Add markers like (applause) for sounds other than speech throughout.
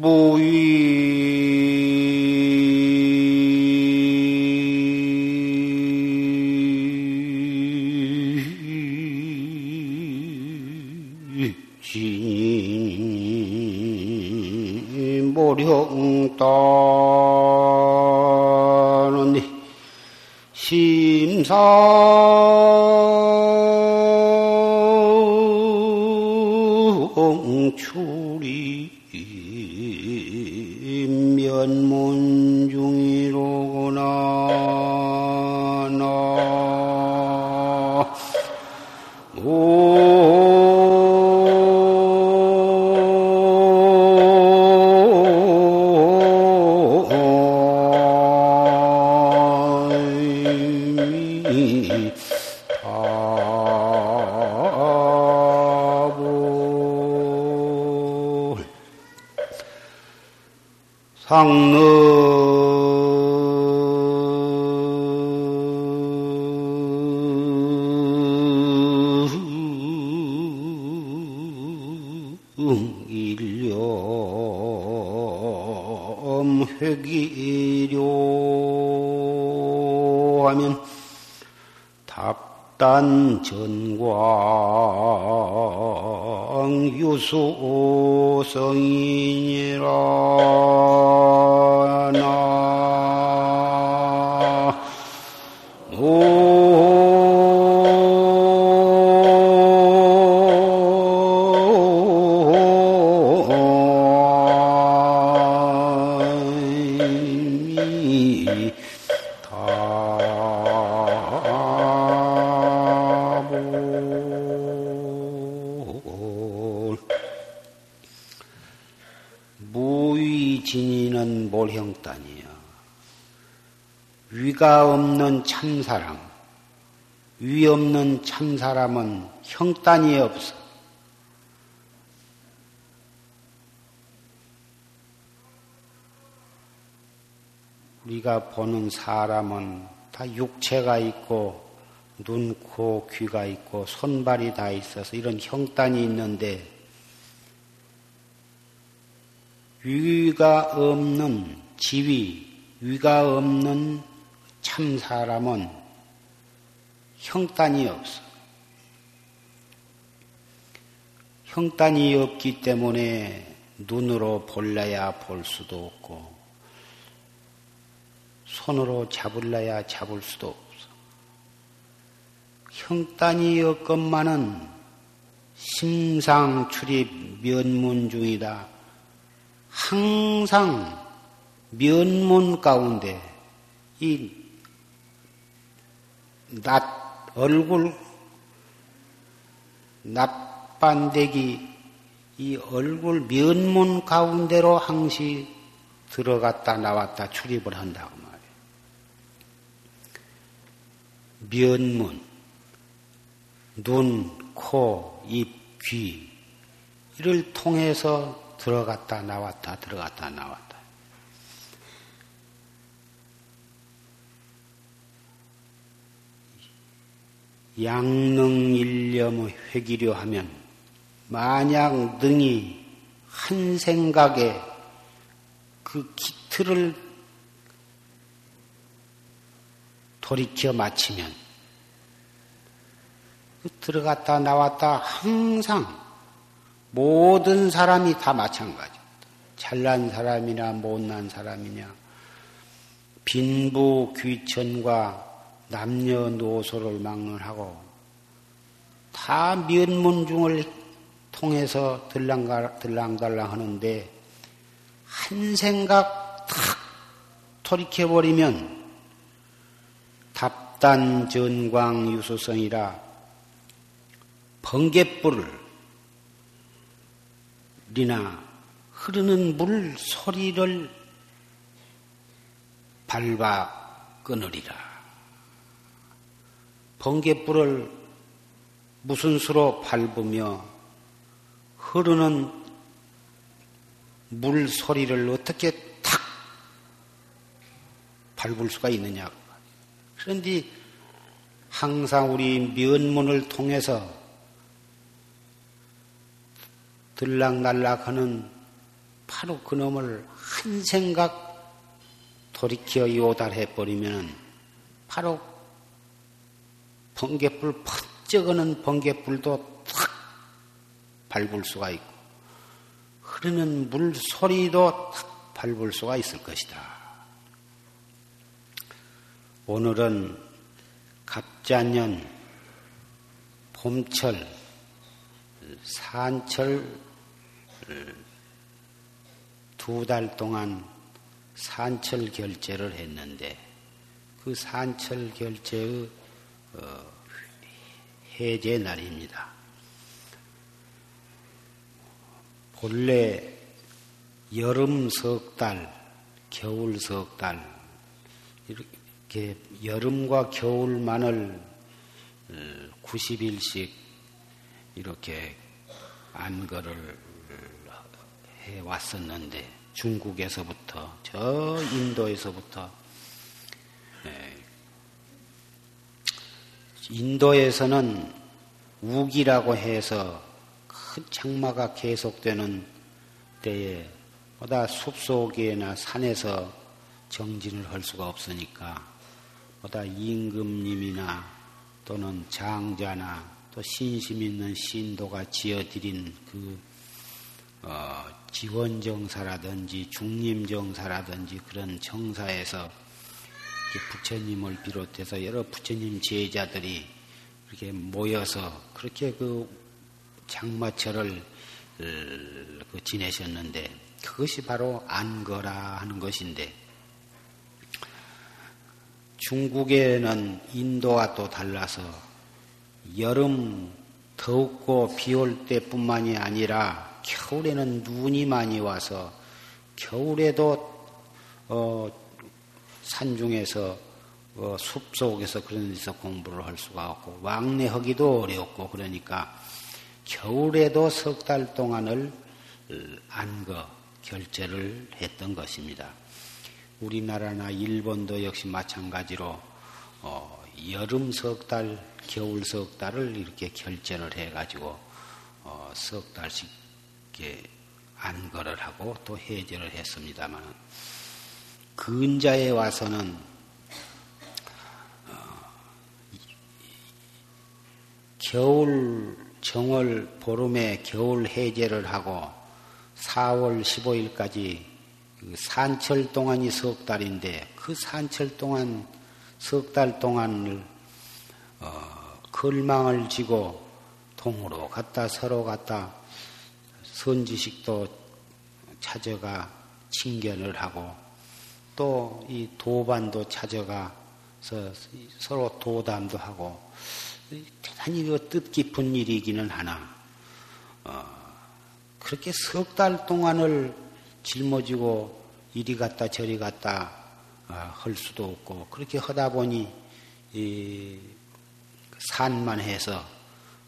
모령 위가 참사람, 위 없는 참사람은 형단이 없어. 우리가 보는 사람은 다 육체가 있고 눈, 코, 귀가 있고 손발이 다 있어서 이런 형단이 있는데 위가 없는 지위, 위가 없는 참 사람은 형단이 없어. 형단이 없기 때문에 눈으로 볼래야 볼 수도 없고, 손으로 잡을래야 잡을 수도 없어. 형단이 없건만은 심상 출입 면문 중이다. 항상 면문 가운데 이 낯, 얼굴, 낯반대기, 이 얼굴 면문 가운데로 항시 들어갔다 나왔다 출입을 한다고 말이에요. 면문, 눈, 코, 입, 귀, 이를 통해서 들어갔다 나왔다 들어갔다 나왔다. 양능일념의 회기려 하면 만약 능이 한 생각에 그 기틀을 돌이켜 마치면 그 들어갔다 나왔다 항상 모든 사람이 다 마찬가지. 잘난 사람이나 못난 사람이냐, 빈부 귀천과 남녀노소를 막론하고 다 면문중을 통해서 들랑달랑 하는데 한 생각 탁 돌이켜버리면 답단 전광 유소성이라 번개불을 이나 흐르는 물 소리를 밟아 끊으리라. 번개불을 무슨 수로 밟으며 흐르는 물 소리를 어떻게 탁 밟을 수가 있느냐. 그런데 항상 우리 면문을 통해서 들락날락하는 바로 그놈을 한 생각 돌이켜 요달해 버리면 바로 번개불 번쩍이는 번개불도 탁 밟을 수가 있고 흐르는 물 소리도 탁 밟을 수가 있을 것이다. 오늘은 갑자년 봄철 산철 두 달 동안 산철 결제를 했는데 그 산철 결제의 어, 해제 날입니다. 본래 여름 석 달, 겨울 석 달, 이렇게 여름과 겨울만을 90일씩 어, 이렇게 안거를 해 왔었는데 중국에서부터 저 인도에서부터 예, 인도에서는 우기라고 해서 큰 장마가 계속되는 때에 보다 숲속이나 산에서 정진을 할 수가 없으니까 보다 임금님이나 또는 장자나 또 신심 있는 신도가 지어드린 그 어, 지원정사라든지 중림정사라든지 그런 정사에서 부처님을 비롯해서 여러 부처님 제자들이 이렇게 모여서 그렇게 그 장마철을 어, 그 지내셨는데 그것이 바로 안거라 하는 것인데 중국에는 인도와 또 달라서 여름 더욱고 비 올 때뿐만이 아니라 겨울에는 눈이 많이 와서 겨울에도 어, 산중에서 어, 숲속에서 그런 데서 공부를 할 수가 없고 왕래하기도 어렵고 그러니까 겨울에도 석 달 동안을 안거 결제를 했던 것입니다. 우리나라나 일본도 역시 마찬가지로 어, 여름 석 달, 겨울 석 달을 이렇게 결제를 해가지고 어, 석 달씩 이렇게 안거를 하고 또 해제를 했습니다만 근자에 와서는 어, 겨울 정월 보름에 겨울 해제를 하고 4월 15일까지 그 산철 동안이 석 달인데 그 산철 동안 석 달 동안을 어, 걸망을 지고 동으로 갔다 서로 갔다 선지식도 찾아가 칭견을 하고 또 이 도반도 찾아가서 서로 도담도 하고 대단히 그 뜻깊은 일이기는 하나. 어, 그렇게 석 달 동안을 짊어지고 이리 갔다 저리 갔다 어, 할 수도 없고 그렇게 하다 보니 산만 해서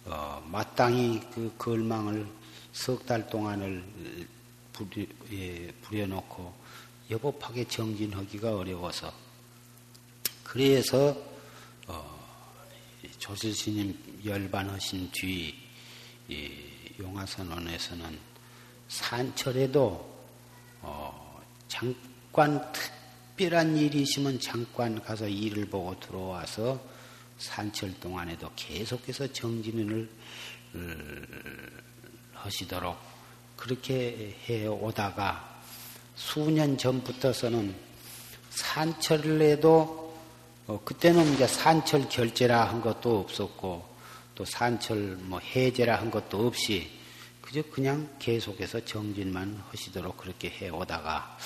어, 마땅히 그 걸망을 석 달 동안을 부려, 예, 부려놓고 여법하게 정진하기가 어려워서 그래서 어, 조실스님 열반하신 뒤 용화선언에서는 산철에도 어, 잠깐 특별한 일이 있으면 잠깐 가서 일을 보고 들어와서 산철 동안에도 계속해서 정진을 하시도록 그렇게 해 오다가 수년 전부터서는 산철에도 어, 그때는 이제 산철 결제라 한 것도 없었고 또 산철 뭐 해제라 한 것도 없이 그저 그냥 계속해서 정진만 하시도록 그렇게 해 오다가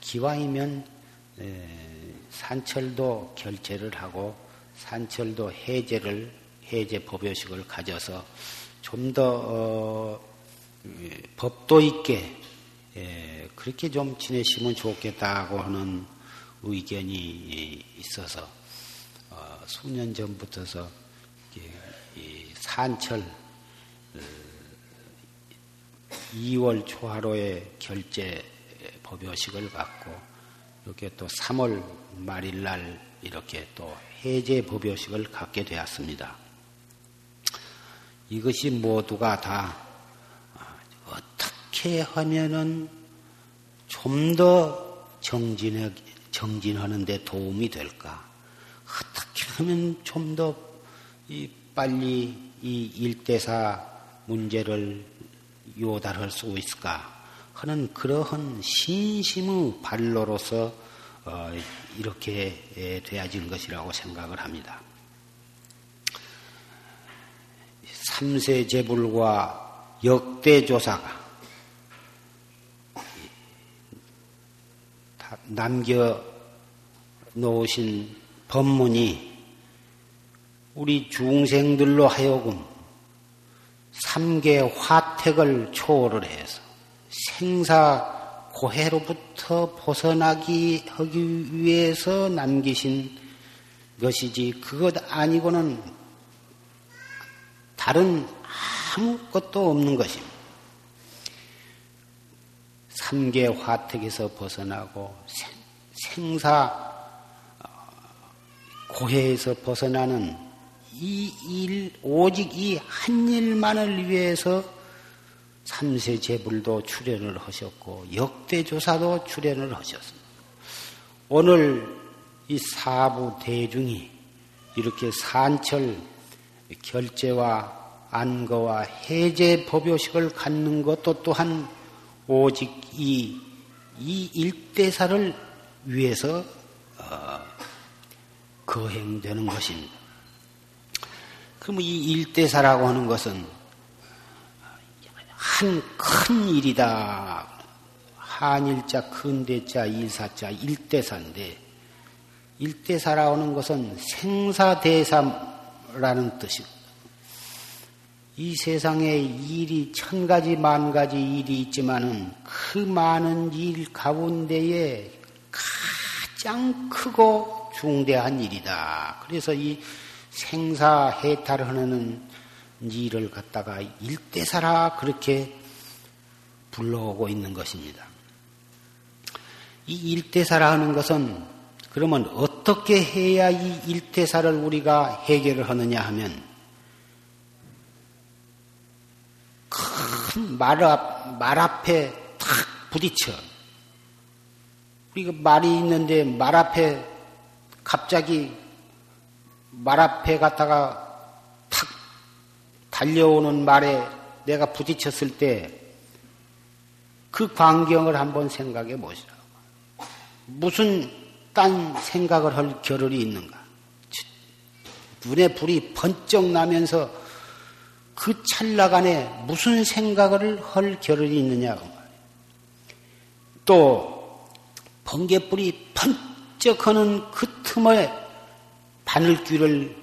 기왕이면 에, 산철도 결제를 하고 산철도 해제를 해제 법요식을 가져서 좀더 어, 법도 있게 예, 그렇게 좀 지내시면 좋겠다고 하는 의견이 있어서 어, 수년 전부터서 산철 2월 어, 초하루에 결제 법요식을 갖고 이렇게 또 3월 말일 날 이렇게 또 해제 법요식을 갖게 되었습니다. 이것이 모두가 다 어떻게 하면은 좀 더 정진해, 정진하는 데 도움이 될까? 어떻게 하면 좀 더 빨리 이 일대사 문제를 요달할 수 있을까? 하는 그러한 신심의 발로로서 어, 이렇게 되어진 것이라고 생각을 합니다. 삼세 제불과 역대 조사가 남겨 놓으신 법문이 우리 중생들로 하여금 삼계 화택을 초월을 해서 생사 고해로부터 벗어나기 하기 위해서 남기신 것이지 그것 아니고는 다른 아무것도 없는 것입니다. 삼계 화택에서 벗어나고 생사 어, 고해에서 벗어나는 이 일, 오직 이 한 일만을 위해서 삼세 제불도 출연을 하셨고 역대 조사도 출연을 하셨습니다. 오늘 이 사부 대중이 이렇게 산철 결제와 안거와 해제 법요식을 갖는 것도 또한 오직 이, 이 일대사를 위해서 어, 거행되는 것입니다. 그럼 이 일대사라고 하는 것은 한 큰 일이다. 한일자, 큰대자, 일사자, 일대사인데 일대사라고 하는 것은 생사대사라는 뜻이고 이 세상에 일이 천 가지 만 가지 일이 있지만은 그 많은 일 가운데에 가장 크고 중대한 일이다. 그래서 이 생사 해탈하는 일을 갖다가 일대사라 그렇게 불러오고 있는 것입니다. 이 일대사라 하는 것은 그러면 어떻게 해야 이 일대사를 우리가 해결을 하느냐 하면 큰 말 앞, 말 앞에 탁 부딪혀. 우리가 말이 있는데 말 앞에 갑자기 말 앞에 갔다가 탁 달려오는 말에 내가 부딪혔을 때 그 광경을 한번 생각해 보시라고. 무슨 딴 생각을 할 겨를이 있는가? 눈에 불이 번쩍 나면서 그 찰나간에 무슨 생각을 할 겨를이 있느냐. 또 번개불이 번쩍하는 그 틈에 바늘귀를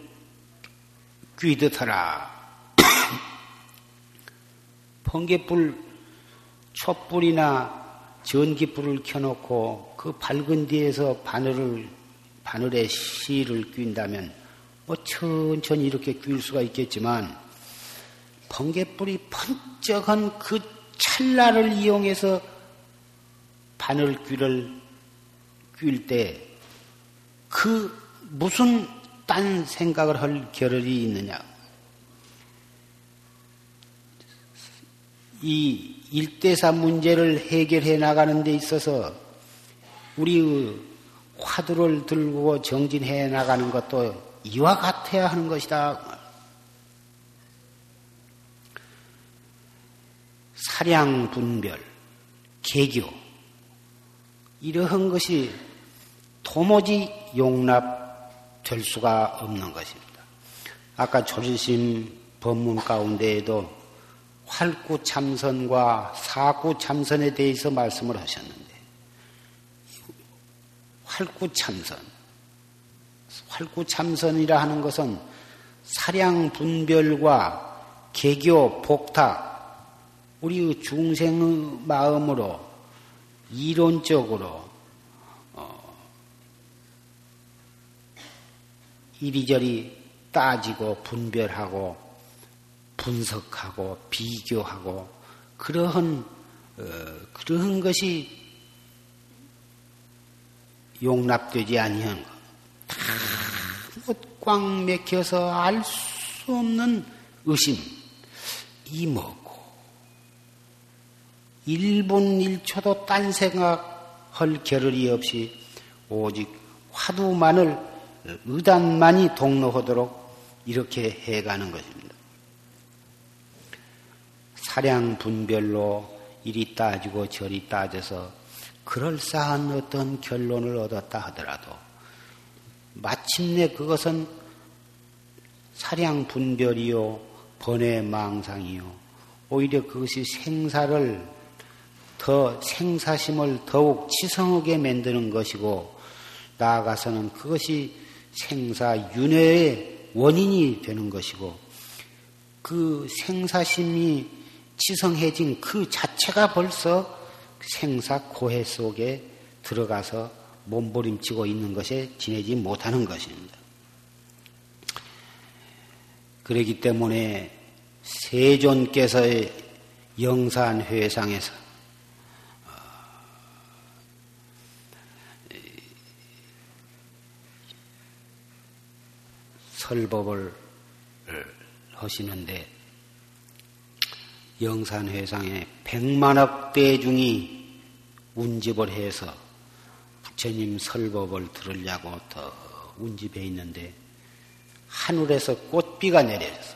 귀듯 하라. (coughs) 번개불 촛불이나 전기불을 켜놓고 그 밝은 뒤에서 바늘을 바늘에 실을 낀다면 뭐 천천히 이렇게 낄 수가 있겠지만 번개불이 번쩍한 그 찰나를 이용해서 바늘귀를 낄 때 그 무슨 딴 생각을 할 겨를이 있느냐? 이 일대사 문제를 해결해 나가는 데 있어서 우리의 화두를 들고 정진해 나가는 것도 이와 같아야 하는 것이다. 사량 분별, 개교 이러한 것이 도무지 용납될 수가 없는 것입니다. 아까 조지심 법문 가운데에도 활구 참선과 사구 참선에 대해서 말씀을 하셨는데 활구 참선, 활구 참선이라 하는 것은 사량 분별과 개교 복탁 우리 중생의 마음으로 이론적으로 어, 이리저리 따지고 분별하고 분석하고 비교하고 그러한 어, 그러한 것이 용납되지 아니한 것. 다꽉 맥혀서 알 수 없는 의심, 이 뭐, 1분 1초도 딴 생각할 겨를이 없이 오직 화두만을 의단만이 동로하도록 이렇게 해가는 것입니다. 사량 분별로 이리 따지고 저리 따져서 그럴싸한 어떤 결론을 얻었다 하더라도 마침내 그것은 사량 분별이요 번외 망상이요 오히려 그것이 생사를 더 생사심을 더욱 치성하게 만드는 것이고 나아가서는 그것이 생사윤회의 원인이 되는 것이고 그 생사심이 치성해진 그 자체가 벌써 생사 고해 속에 들어가서 몸부림치고 있는 것에 지내지 못하는 것입니다. 그러기 때문에 세존께서의 영산 회상에서 설법을 하시는데 영산회상에 백만억 대중이 운집을 해서 부처님 설법을 들으려고 더 운집해 있는데 하늘에서 꽃비가 내려서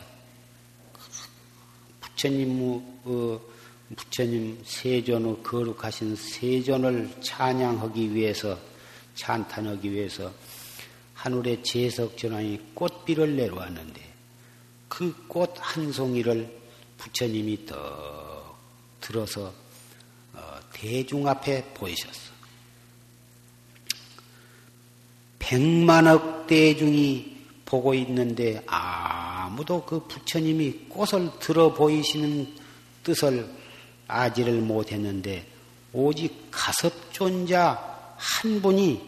부처님 어, 부처님 세존의 거룩하신 세존을 찬양하기 위해서 찬탄하기 위해서 하늘의 제석 전왕이 꽃비를 내려왔는데 그 꽃 한 송이를 부처님이 더 들어서 어, 대중 앞에 보이셨어. 백만억 대중이 보고 있는데 아무도 그 부처님이 꽃을 들어 보이시는 뜻을 아지를 못했는데 오직 가섭존자 한 분이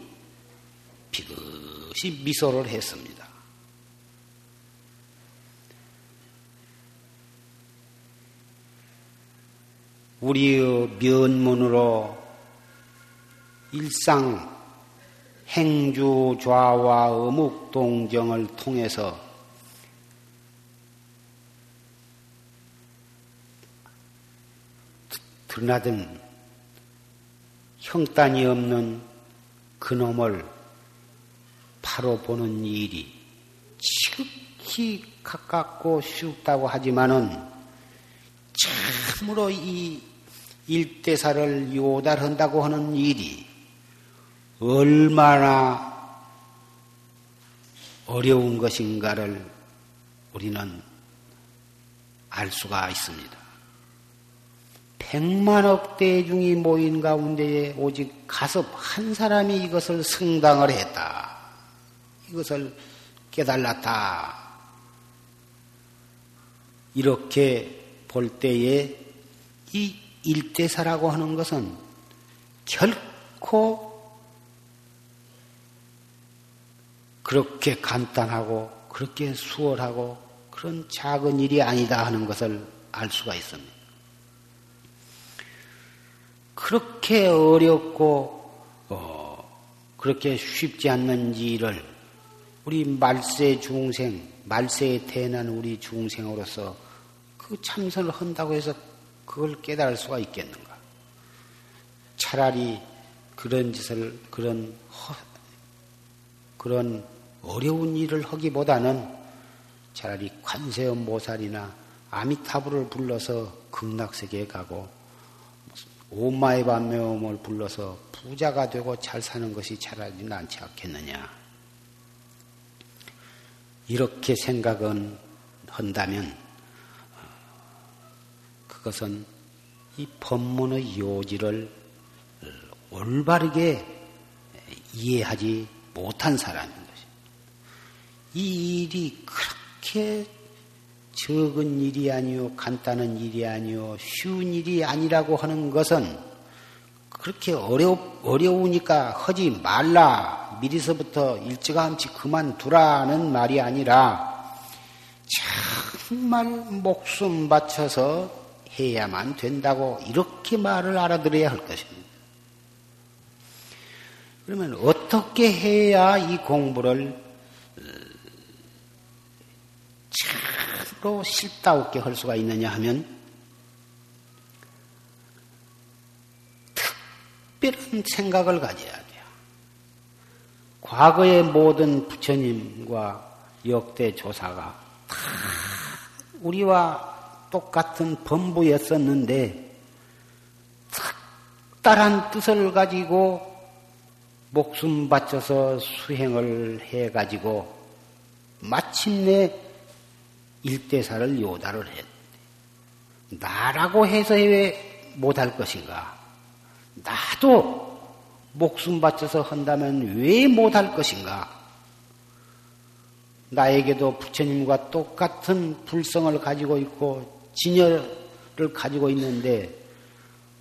비 긋이 미소를 했습니다. 우리의 면문으로 일상 행주 좌와 어묵 동정을 통해서 드나든 형단이 없는 그놈을 바로 보는 일이 지극히 가깝고 쉽다고 하지만은 참으로 이 일대사를 요달한다고 하는 일이 얼마나 어려운 것인가를 우리는 알 수가 있습니다. 백만억 대중이 모인 가운데에 오직 가섭 한 사람이 이것을 승당을 했다. 이것을 깨달았다. 이렇게 볼 때에 이 일대사라고 하는 것은 결코 그렇게 간단하고 그렇게 수월하고 그런 작은 일이 아니다 하는 것을 알 수가 있습니다. 그렇게 어렵고 어, 그렇게 쉽지 않는 일을 우리 말세 중생, 말세에 태어난 우리 중생으로서 그 참선을 한다고 해서 그걸 깨달을 수가 있겠는가? 차라리 그런 짓을 그런 허, 그런 어려운 일을 하기보다는 차라리 관세음 모살이나 아미타불을 불러서 극락세계에 가고 오마이 반매음을 불러서 부자가 되고 잘 사는 것이 차라리 낫지 않겠느냐. 이렇게 생각은 한다면 그것은 이 법문의 요지를 올바르게 이해하지 못한 사람입니다. 이 일이 그렇게 적은 일이 아니요, 간단한 일이 아니요, 쉬운 일이 아니라고 하는 것은 그렇게 어려, 어려우니까 하지 말라. 미리서부터 일찌감치 그만두라는 말이 아니라 정말 목숨 바쳐서 해야만 된다고 이렇게 말을 알아들어야 할 것입니다. 그러면 어떻게 해야 이 공부를 참으로 실다웃게 할 수가 있느냐 하면 이런 생각을 가져야. 과거의 모든 부처님과 역대 조사가 다 우리와 똑같은 범부였었는데 특별한 뜻을 가지고 목숨 바쳐서 수행을 해가지고 마침내 일대사를 요다를 했. 나라고 해서 왜 못할 것인가? 나도 목숨 바쳐서 한다면 왜 못할 것인가? 나에게도 부처님과 똑같은 불성을 가지고 있고 진열을 가지고 있는데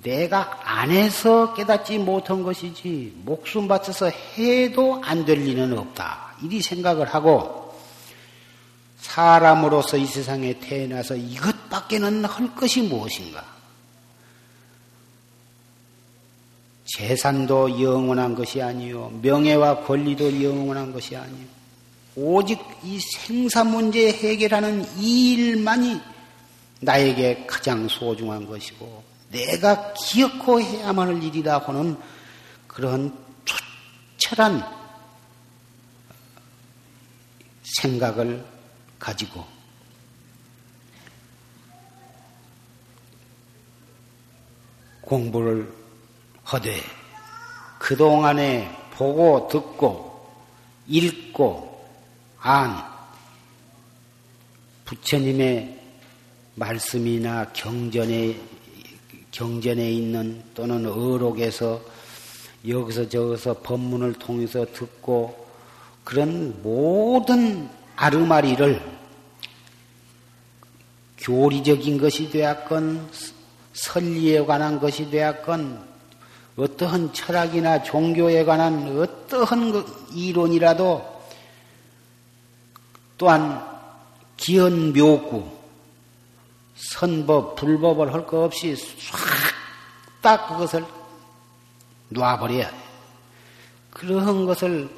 내가 안 해서 깨닫지 못한 것이지 목숨 바쳐서 해도 안 될 리는 없다. 이리 생각을 하고 사람으로서 이 세상에 태어나서 이것밖에는 할 것이 무엇인가? 재산도 영원한 것이 아니요. 명예와 권리도 영원한 것이 아니요. 오직 이 생사 문제 해결하는 이 일만이 나에게 가장 소중한 것이고 내가 기억코 해야만 할 일이다 고는 그런 초철한 생각을 가지고 공부를 하되 그동안에 보고 듣고 읽고 안 부처님의 말씀이나 경전에 경전에 있는 또는 어록에서 여기서 저기서 법문을 통해서 듣고 그런 모든 아르마리를 교리적인 것이 되었건 설리에 관한 것이 되었건 어떠한 철학이나 종교에 관한 어떠한 그 이론이라도 또한 기현 묘구 선법 불법을 할 것 없이 싹다 그것을 놔버려야 돼. 그러한 것을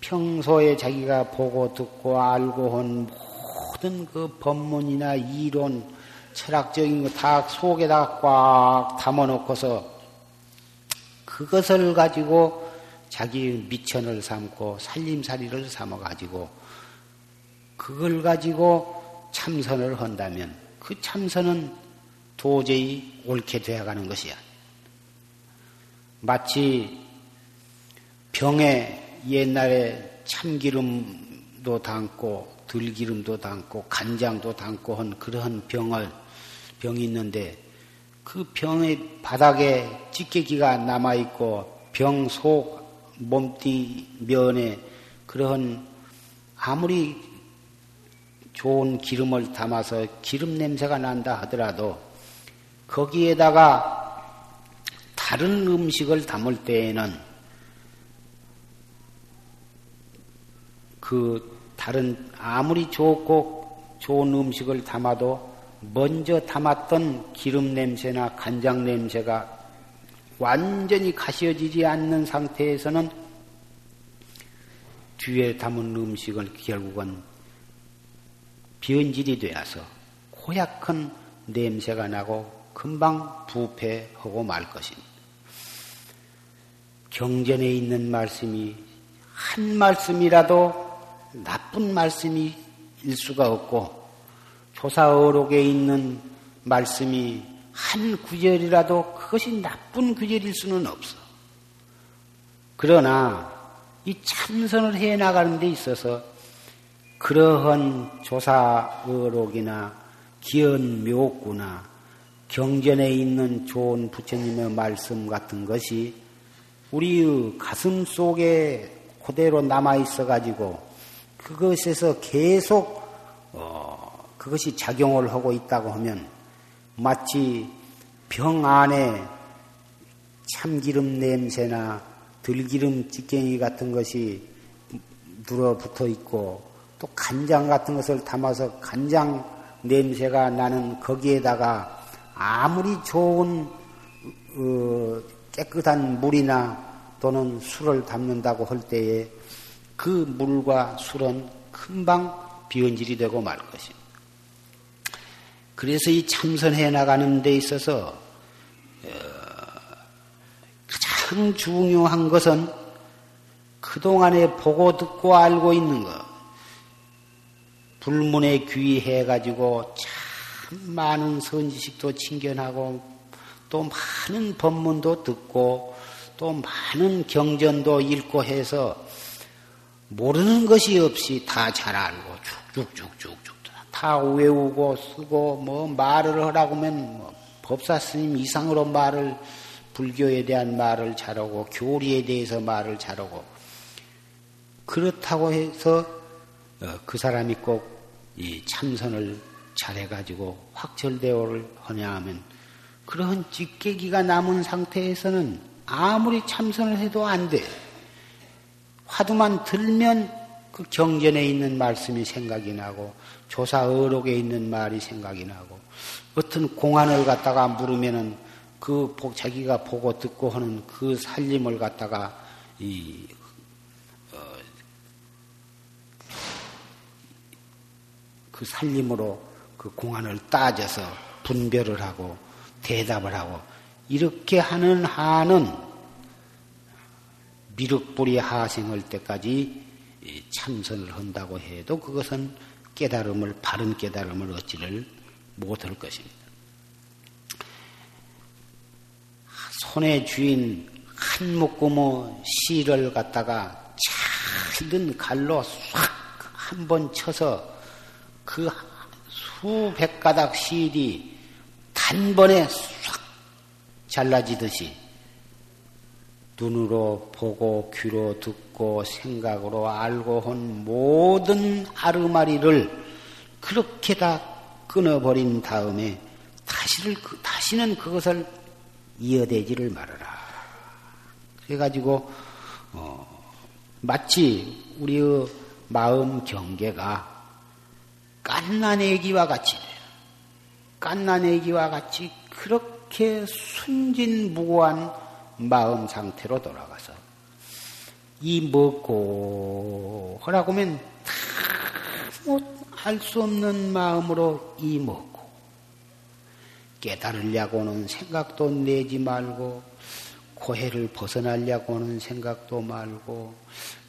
평소에 자기가 보고 듣고 알고 한 모든 그 법문이나 이론, 철학적인 거 다 속에다가 꽉 담아놓고서 그것을 가지고 자기 미천을 삼고 살림살이를 삼아 가지고 그걸 가지고 참선을 한다면 그 참선은 도저히 옳게 되어가는 것이야. 마치 병에 옛날에 참기름도 담고 들기름도 담고 간장도 담고 한 그러한 병을 병이 있는데 그 병의 바닥에 찌개기가 남아 있고 병 속 몸띠 면에 그러한 아무리 좋은 기름을 담아서 기름 냄새가 난다 하더라도 거기에다가 다른 음식을 담을 때에는 그 다른 아무리 좋고 좋은 음식을 담아도 먼저 담았던 기름 냄새나 간장 냄새가 완전히 가시어지지 않는 상태에서는 뒤에 담은 음식은 결국은 비언질이 되어서 고약한 냄새가 나고 금방 부패하고 말 것입니다. 경전에 있는 말씀이 한 말씀이라도 나쁜 말씀이 일 수가 없고 조사어록에 있는 말씀이 한 구절이라도 그것이 나쁜 구절일 수는 없어. 그러나 이 참선을 해 나가는 데 있어서 그러한 조사어록이나 기연 묘구나 경전에 있는 좋은 부처님의 말씀 같은 것이 우리의 가슴 속에 그대로 남아 있어 가지고 그것에서 계속 어, 그것이 작용을 하고 있다고 하면 마치 병 안에 참기름 냄새나 들기름 찌개기 같은 것이 눌어붙어 있고 또 간장 같은 것을 담아서 간장 냄새가 나는 거기에다가 아무리 좋은 어, 깨끗한 물이나 또는 술을 담는다고 할 때에 그 물과 술은 금방 비언질이 되고 말 것입니다. 그래서 이 참선해 나가는 데 있어서 어, 가장 중요한 것은 그동안에 보고 듣고 알고 있는 것. 불문에 귀해가지고 참 많은 선지식도 친견하고 또 많은 법문도 듣고 또 많은 경전도 읽고 해서 모르는 것이 없이 다 잘 알고 쭉쭉쭉쭉 다 외우고 쓰고 뭐 말을 하라고 하면 뭐 법사 스님 이상으로 말을 불교에 대한 말을 잘하고 교리에 대해서 말을 잘하고 그렇다고 해서 어, 그 사람이 꼭 이 참선을 잘해가지고 확철대오를 하냐 하면 그런 찌개기가 남은 상태에서는 아무리 참선을 해도 안 돼. 화두만 들면 그 경전에 있는 말씀이 생각이 나고 조사 어록에 있는 말이 생각이 나고 어떤 공안을 갖다가 물으면은 그 자기가 보고 듣고 하는 그 살림을 갖다가 이 어, 그 살림으로 그 공안을 따져서 분별을 하고 대답을 하고 이렇게 하는 한은 미륵불이 하생할 때까지 참선을 한다고 해도 그것은 깨달음을 바른 깨달음을 얻지를 못할 것입니다. 손에 쥐인 한 묶음의 실을 갖다가 잘든 갈로 싹 한 번 쳐서 그 수백 가닥 실이 단번에 싹 잘라지듯이 눈으로 보고 귀로 듣고 생각으로 알고 한 모든 아르마리를 그렇게 다 끊어버린 다음에 다시를 그, 다시는 그것을 이어대지를 말아라. 그래가지고 어, 마치 우리의 마음 경계가 깐난애기와 같이 깐난애기와 같이 그렇게 순진무구한 마음 상태로 돌아가서 이 먹고 하라고 하면 다알 수 없는 마음으로 이 먹고 깨달으려고는 생각도 내지 말고 고해를 벗어나려고는 생각도 말고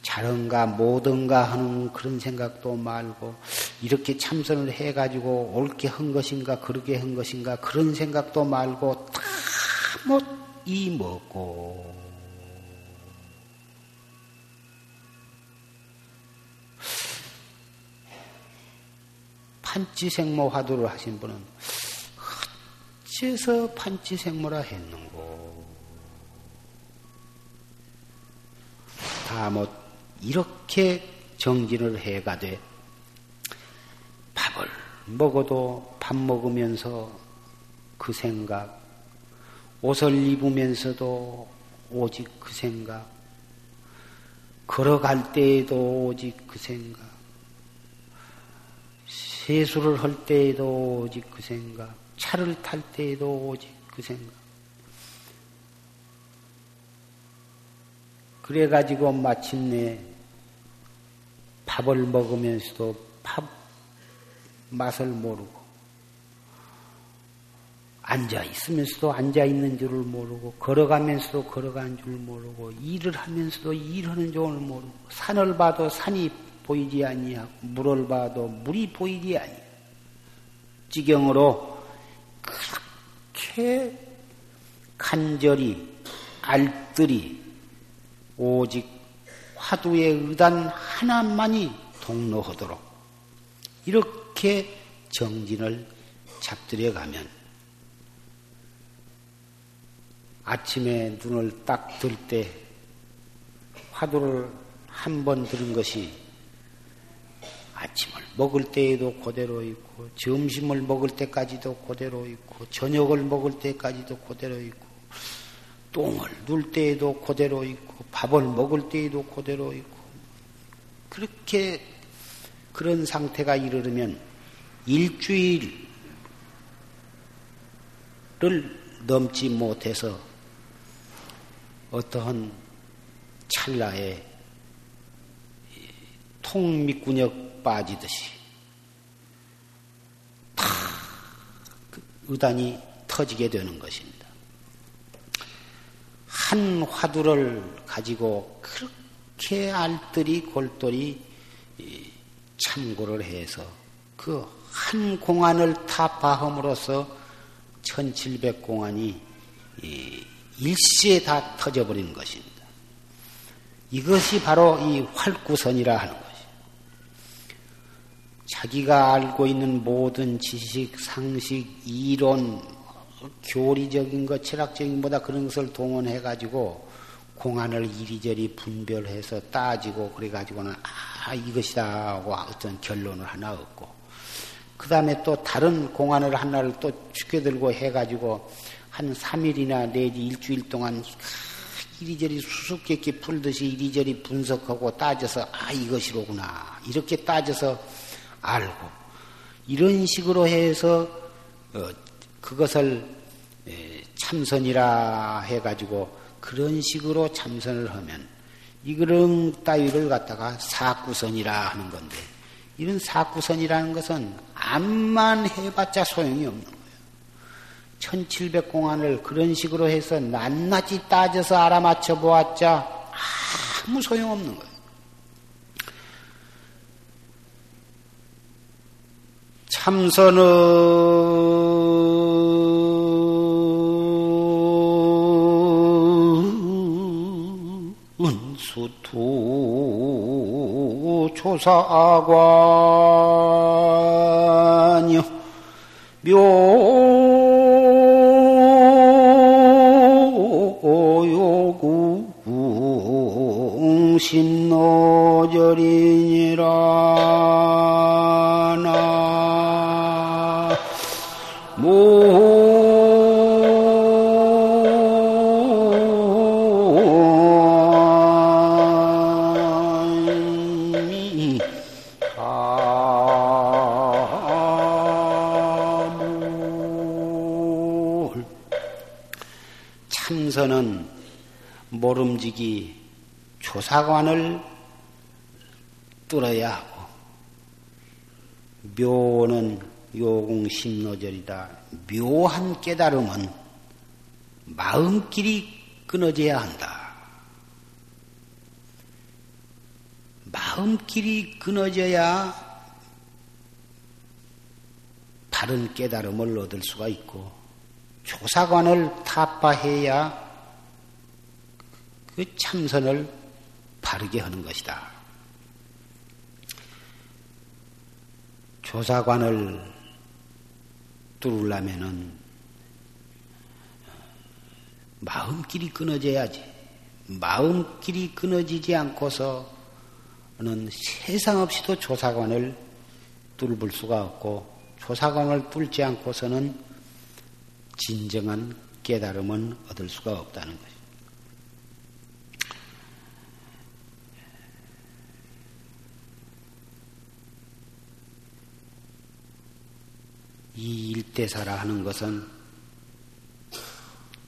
잘은가 못은가 하는 그런 생각도 말고 이렇게 참선을 해가지고 옳게 한 것인가 그렇게 한 것인가 그런 생각도 말고 다못 이 먹고. 판치생모 화두를 하신 분은 어째서 판치생모라 했는고? 다못 이렇게 정진을 해가되 밥을 먹어도 밥 먹으면서 그 생각, 옷을 입으면서도 오직 그 생각, 걸어갈 때에도 오직 그 생각, 세수를 할 때에도 오직 그 생각, 차를 탈 때에도 오직 그 생각. 그래가지고 마침내 밥을 먹으면서도 밥 맛을 모르고 앉아 있으면서도 앉아 있는 줄을 모르고 걸어가면서도 걸어간 줄 모르고 일을 하면서도 일하는 줄을 모르고 산을 봐도 산이 보이지 아니하고 물을 봐도 물이 보이지 아니. 지경으로 그렇게 간절히 알뜰히 오직 화두의 의단 하나만이 동로하도록 이렇게 정진을 잡들여 가면 아침에 눈을 딱 들 때 화두를 한 번 들은 것이 아침을 먹을 때에도 그대로 있고 점심을 먹을 때까지도 그대로 있고 저녁을 먹을 때까지도 그대로 있고 똥을 눌 때에도 그대로 있고 밥을 먹을 때에도 그대로 있고 그렇게 그런 상태가 이르르면 일주일을 넘지 못해서 어떠한 찰나에 통미군역 빠지듯이 다그 의단이 터지게 되는 것입니다. 한 화두를 가지고 그렇게 알뜰히 골똘히 참고를 해서 그 한 공안을 타파함으로써 1700 공안이 일시에 다 터져버린 것입니다. 이것이 바로 이 활구선이라 하는 것이. 자기가 알고 있는 모든 지식, 상식, 이론, 교리적인 것, 철학적인 보다 그런 것을 동원해 가지고 공안을 이리저리 분별해서 따지고 그래 가지고는 아 이것이다 하고 어떤 결론을 하나 얻고 그 다음에 또 다른 공안을 하나를 또 죽여들고 해 가지고 한 3일이나 내지 일주일 동안 이리저리 수수께끼 풀듯이 이리저리 분석하고 따져서 아 이것이로구나 이렇게 따져서 알고 이런 식으로 해서 어, 그것을 참선이라 해가지고 그런 식으로 참선을 하면 이그런 따위를 갖다가 사구선이라 하는 건데 이런 사구선이라는 것은 암만 해봤자 소용이 없는 거예요. 1700공안을 그런 식으로 해서 낱낱이 따져서 알아맞혀 보았자 아무 소용없는 거예요. 참선은 은수투 조사관이요 묘 신노절이니라 참선은 모름지기 조사관을 뚫어야 하고 묘는 요공심노절이다. 묘한 깨달음은 마음길이 끊어져야 한다. 마음길이 끊어져야 바른 깨달음을 얻을 수가 있고 조사관을 타파해야 그 참선을 바르게 하는 것이다. 조사관을 뚫으려면은 마음길이 끊어져야지. 마음길이 끊어지지 않고서는 세상 없이도 조사관을 뚫을 수가 없고 조사관을 뚫지 않고서는 진정한 깨달음은 얻을 수가 없다는 것입 이 일대사라 하는 것은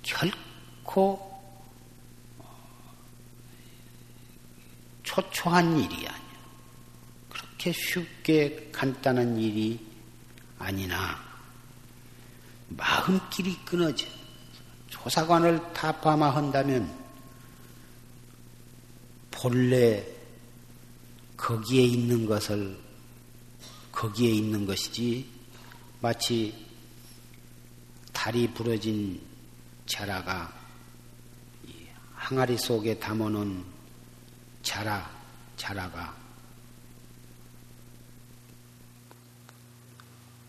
결코 초초한 일이 아니야. 그렇게 쉽게 간단한 일이 아니나 마음길이 끊어져. 조사관을 타파마한다면 본래 거기에 있는 것을 거기에 있는 것이지 마치 달이 부러진 자라가 항아리 속에 담아놓은 자라, 자라가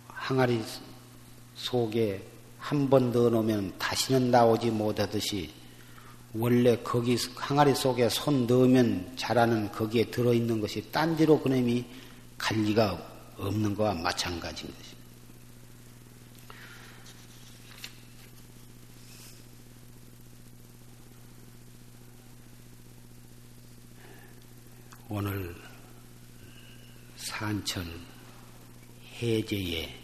항아리 속에 한 번 넣어놓으면 다시는 나오지 못하듯이 원래 거기 항아리 속에 손 넣으면 자라는 거기에 들어있는 것이 딴 데로 그놈이 갈 리가 없는 거와 마찬가지인 것입 오늘 산철 해제의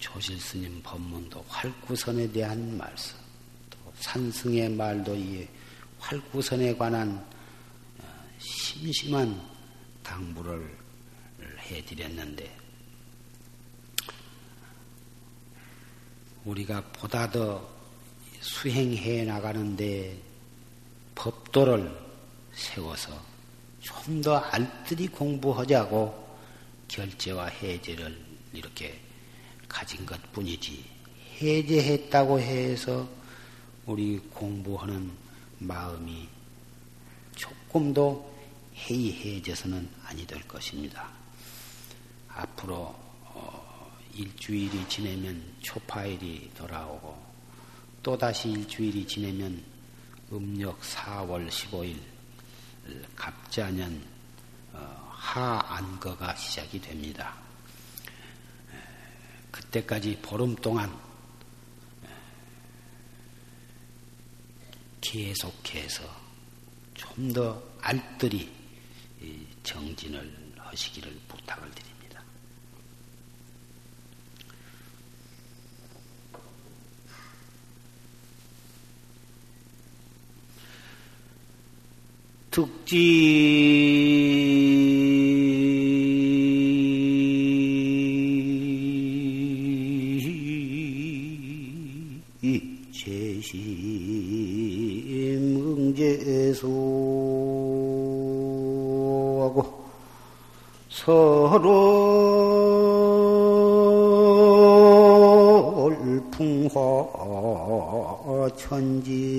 조실 스님 법문도 활구선에 대한 말씀, 또 산승의 말도 이 활구선에 관한 어, 심심한 당부를 해드렸는데, 우리가 보다 더 수행해 나가는데 법도를 세워서 좀 더 알뜰히 공부하자고 결제와 해제를 이렇게 가진 것 뿐이지 해제했다고 해서 우리 공부하는 마음이 조금도 해이해져서는 아니 될 것입니다. 앞으로 어, 일주일이 지내면 초파일이 돌아오고 또다시 일주일이 지내면 음력 4월 15일 갑자년 어, 하안거가 시작이 됩니다. 그때까지 보름 동안 계속해서 좀 더 알뜰히 정진을 하시기를 부탁을 드립니다. 특지. 제심응제수하고 서로 풍화 천직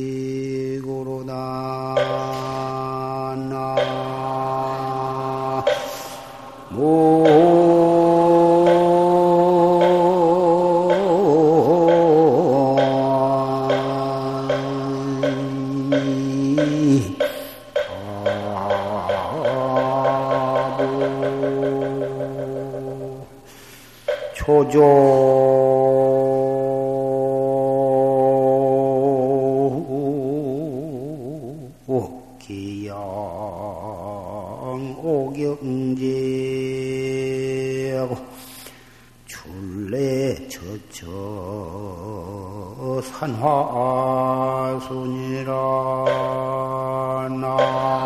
줄래 저저 산화순이라 나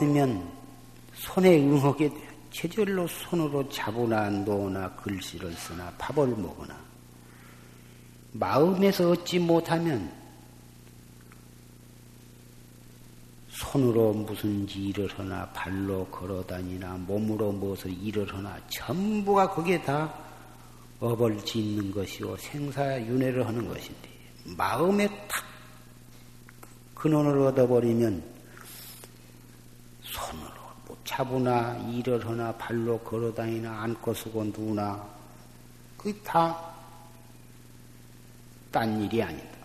얻으면 손에 응하게 돼. 체절로 손으로 잡으나 노나 글씨를 쓰나 밥을 먹으나 마음에서 얻지 못하면 손으로 무슨 일을 하나 발로 걸어 다니나 몸으로 무엇을 일을 하나 전부가 그게 다 업을 짓는 것이요 생사윤회를 하는 것인데 마음에 탁 근원을 얻어버리면 손으로 뭐 차부나 일을 하나 발로 걸어 다니나 안고 쓰고 누나 그게 다 딴 일이 아니다.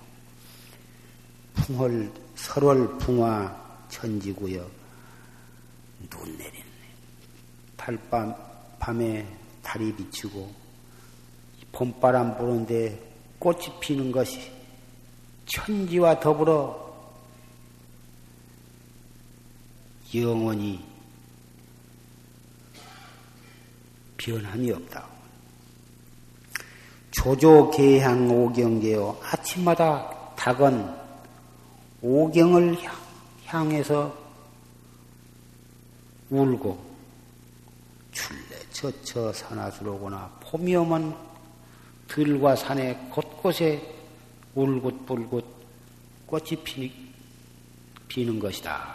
풍월 설월 풍화 천지고요. 눈 내렸네. 달밤 밤에 달이 비치고 봄바람 부는데 꽃이 피는 것이 천지와 더불어 영원히 변함이 없다. 조조개향 오경계요. 아침마다 닭은 오경을 향해서 울고 출래 처처 산하수로구나 봄이 오면 들과 산에 곳곳에 울긋불긋 꽃이 피, 피는 것이다.